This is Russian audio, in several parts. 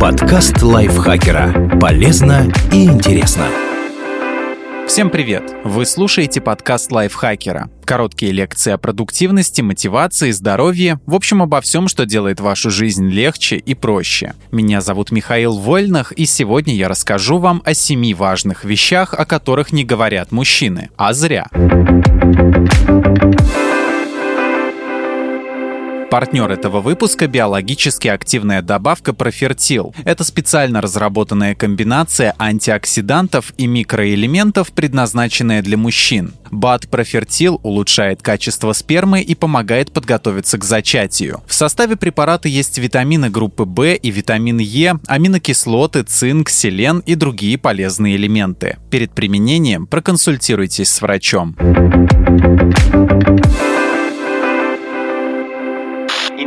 Подкаст лайфхакера. Полезно и интересно. Всем привет! Вы слушаете подкаст лайфхакера. Короткие лекции о продуктивности, мотивации, здоровье, в общем, обо всем, что делает вашу жизнь легче и проще. Меня зовут Михаил Вольнах, и сегодня я расскажу вам о семи важных вещах, о которых не говорят мужчины. А зря. Партнер этого выпуска – биологически активная добавка Профертил. Это специально разработанная комбинация антиоксидантов и микроэлементов, предназначенная для мужчин. БАД Профертил улучшает качество спермы и помогает подготовиться к зачатию. В составе препарата есть витамины группы В и витамин Е, аминокислоты, цинк, селен и другие полезные элементы. Перед применением проконсультируйтесь с врачом.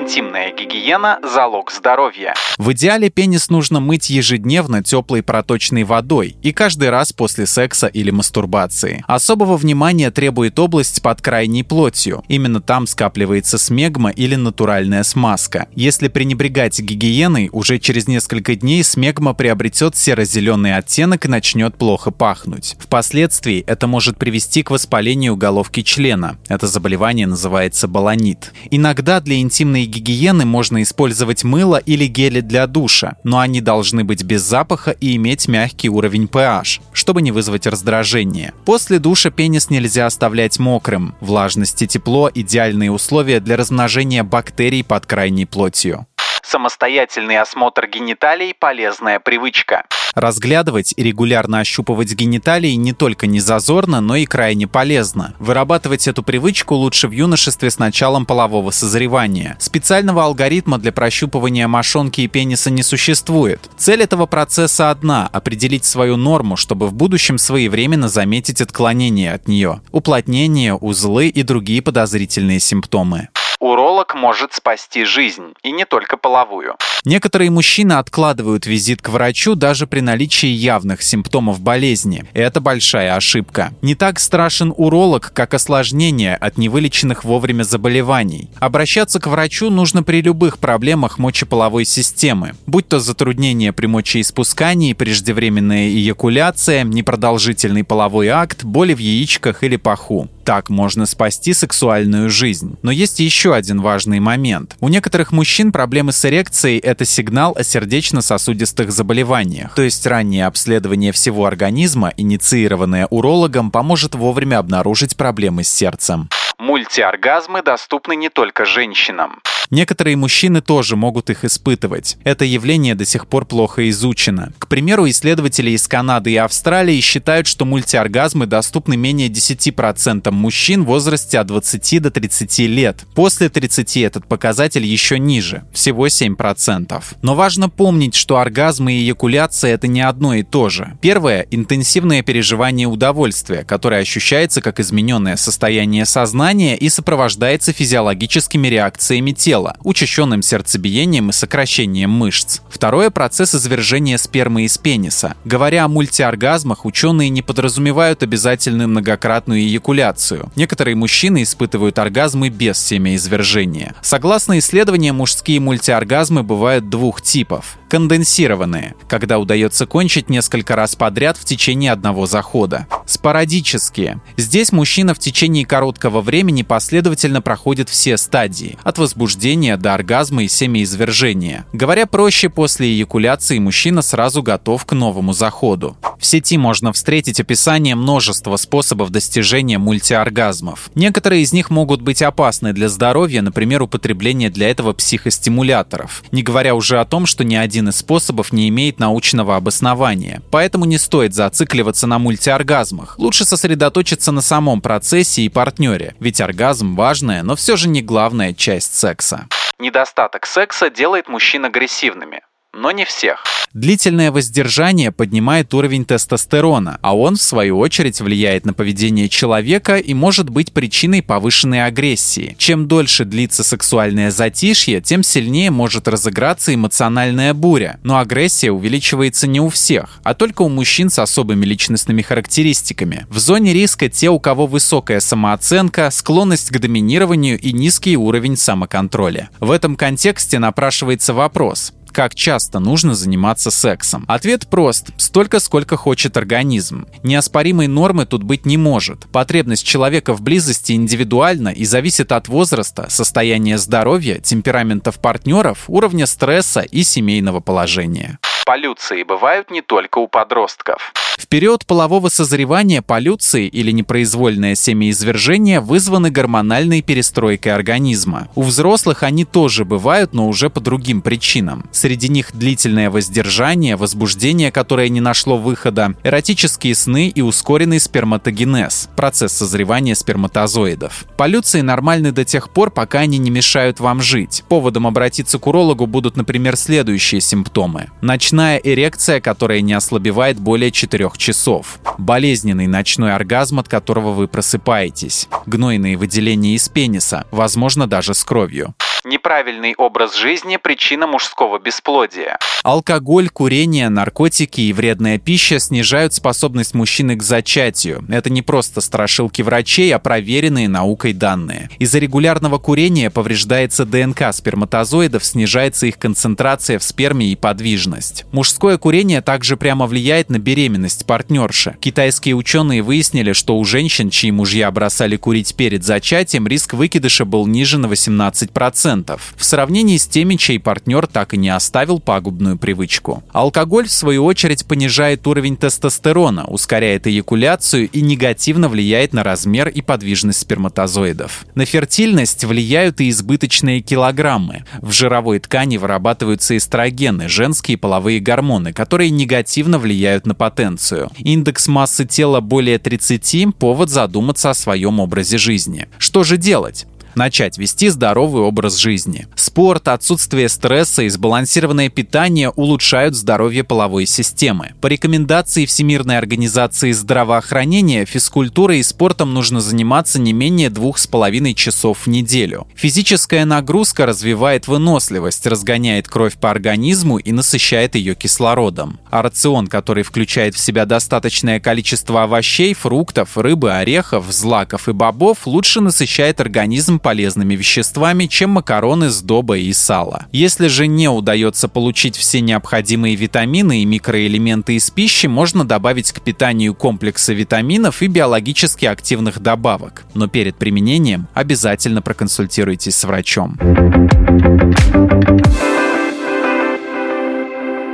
Интимная гигиена – залог здоровья. В идеале пенис нужно мыть ежедневно теплой проточной водой и каждый раз после секса или мастурбации. Особого внимания требует область под крайней плотью. Именно там скапливается смегма или натуральная смазка. Если пренебрегать гигиеной, уже через несколько дней смегма приобретет серо-зеленый оттенок и начнет плохо пахнуть. Впоследствии это может привести к воспалению головки члена. Это заболевание называется баланит. Иногда для интимной гигиены гигиены можно использовать мыло или гели для душа, но они должны быть без запаха и иметь мягкий уровень pH, чтобы не вызвать раздражение. После душа пенис нельзя оставлять мокрым. Влажность и тепло – идеальные условия для размножения бактерий под крайней плотью. Самостоятельный осмотр гениталий – полезная привычка. Разглядывать и регулярно ощупывать гениталии не только не зазорно, но и крайне полезно. Вырабатывать эту привычку лучше в юношестве с началом полового созревания. Специального алгоритма для прощупывания мошонки и пениса не существует. Цель этого процесса одна – определить свою норму, чтобы в будущем своевременно заметить отклонение от нее, уплотнение, узлы и другие подозрительные симптомы. Уролог может спасти жизнь, и не только половую. Некоторые мужчины откладывают визит к врачу даже при наличии явных симптомов болезни. Это большая ошибка. Не так страшен уролог, как осложнение от невылеченных вовремя заболеваний. Обращаться к врачу нужно при любых проблемах мочеполовой системы, будь то затруднение при мочеиспускании, преждевременная эякуляция, непродолжительный половой акт, боли в яичках или паху. Так можно спасти сексуальную жизнь. Но есть еще один важный момент. У некоторых мужчин проблемы с эрекцией – это сигнал о сердечно-сосудистых заболеваниях. То есть раннее обследование всего организма, инициированное урологом, поможет вовремя обнаружить проблемы с сердцем. Мультиоргазмы доступны не только женщинам. Некоторые мужчины тоже могут их испытывать. Это явление до сих пор плохо изучено. К примеру, исследователи из Канады и Австралии считают, что мультиоргазмы доступны менее 10% мужчин в возрасте от 20 до 30 лет. После 30 этот показатель еще ниже, всего 7%. Но важно помнить, что оргазмы и эякуляция – это не одно и то же. Первое – интенсивное переживание удовольствия, которое ощущается как измененное состояние сознания и сопровождается физиологическими реакциями тела, учащенным сердцебиением и сокращением мышц. Второе – процесс извержения спермы из пениса. Говоря о мультиоргазмах, ученые не подразумевают обязательную многократную эякуляцию. Некоторые мужчины испытывают оргазмы без семяизвержения. Согласно исследованиям, мужские мультиоргазмы бывают двух типов конденсированные, когда удается кончить несколько раз подряд в течение одного захода. Спорадические. Здесь мужчина в течение короткого времени последовательно проходит все стадии, от возбуждения до оргазма и семяизвержения. Говоря проще, после эякуляции мужчина сразу готов к новому заходу. В сети можно встретить описание множества способов достижения мультиоргазмов. Некоторые из них могут быть опасны для здоровья, например, употребление для этого психостимуляторов. Не говоря уже о том, что ни один из способов не имеет научного обоснования. Поэтому не стоит зацикливаться на мультиоргазмах. Лучше сосредоточиться на самом процессе и партнере, ведь оргазм важная, но все же не главная часть секса. Недостаток секса делает мужчин агрессивными но не всех. Длительное воздержание поднимает уровень тестостерона, а он, в свою очередь, влияет на поведение человека и может быть причиной повышенной агрессии. Чем дольше длится сексуальное затишье, тем сильнее может разыграться эмоциональная буря. Но агрессия увеличивается не у всех, а только у мужчин с особыми личностными характеристиками. В зоне риска те, у кого высокая самооценка, склонность к доминированию и низкий уровень самоконтроля. В этом контексте напрашивается вопрос, Как часто нужно заниматься сексом? Ответ прост. Столько, сколько хочет организм. Неоспоримой нормы тут быть не может. Потребность человека в близости индивидуальна и зависит от возраста, состояния здоровья, темпераментов партнеров, уровня стресса и семейного положения полюции бывают не только у подростков. Период полового созревания полюции или непроизвольное семяизвержение вызваны гормональной перестройкой организма. У взрослых они тоже бывают, но уже по другим причинам. Среди них длительное воздержание, возбуждение, которое не нашло выхода, эротические сны и ускоренный сперматогенез – процесс созревания сперматозоидов. Полюции нормальны до тех пор, пока они не мешают вам жить. Поводом обратиться к урологу будут, например, следующие симптомы. Ночная эрекция, которая не ослабевает более 4 трех часов. Болезненный ночной оргазм, от которого вы просыпаетесь. Гнойные выделения из пениса, возможно даже с кровью. Неправильный образ жизни – причина мужского бесплодия. Алкоголь, курение, наркотики и вредная пища снижают способность мужчины к зачатию. Это не просто страшилки врачей, а проверенные наукой данные. Из-за регулярного курения повреждается ДНК сперматозоидов, снижается их концентрация в сперме и подвижность. Мужское курение также прямо влияет на беременность партнерши. Китайские ученые выяснили, что у женщин, чьи мужья бросали курить перед зачатием, риск выкидыша был ниже на 18% в сравнении с теми, чей партнер так и не оставил пагубную привычку. Алкоголь, в свою очередь, понижает уровень тестостерона, ускоряет эякуляцию и негативно влияет на размер и подвижность сперматозоидов. На фертильность влияют и избыточные килограммы. В жировой ткани вырабатываются эстрогены, женские половые гормоны, которые негативно влияют на потенцию. Индекс массы тела более 30 – повод задуматься о своем образе жизни. Что же делать? Начать вести здоровый образ жизни. Спорт, отсутствие стресса и сбалансированное питание улучшают здоровье половой системы. По рекомендации Всемирной организации здравоохранения, физкультурой и спортом нужно заниматься не менее двух с половиной часов в неделю. Физическая нагрузка развивает выносливость, разгоняет кровь по организму и насыщает ее кислородом. А рацион, который включает в себя достаточное количество овощей, фруктов, рыбы, орехов, злаков и бобов, лучше насыщает организм полезными веществами, чем макароны, сдоба и сало. Если же не удается получить все необходимые витамины и микроэлементы из пищи, можно добавить к питанию комплексы витаминов и биологически активных добавок. Но перед применением обязательно проконсультируйтесь с врачом.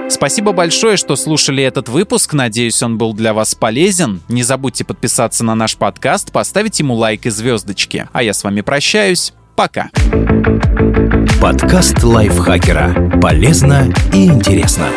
Спасибо большое, что слушали этот выпуск. Надеюсь, он был для вас полезен. Не забудьте подписаться на наш подкаст, поставить ему лайк и звездочки. А я с вами прощаюсь. Пока. Подкаст лайфхакера. Полезно и интересно.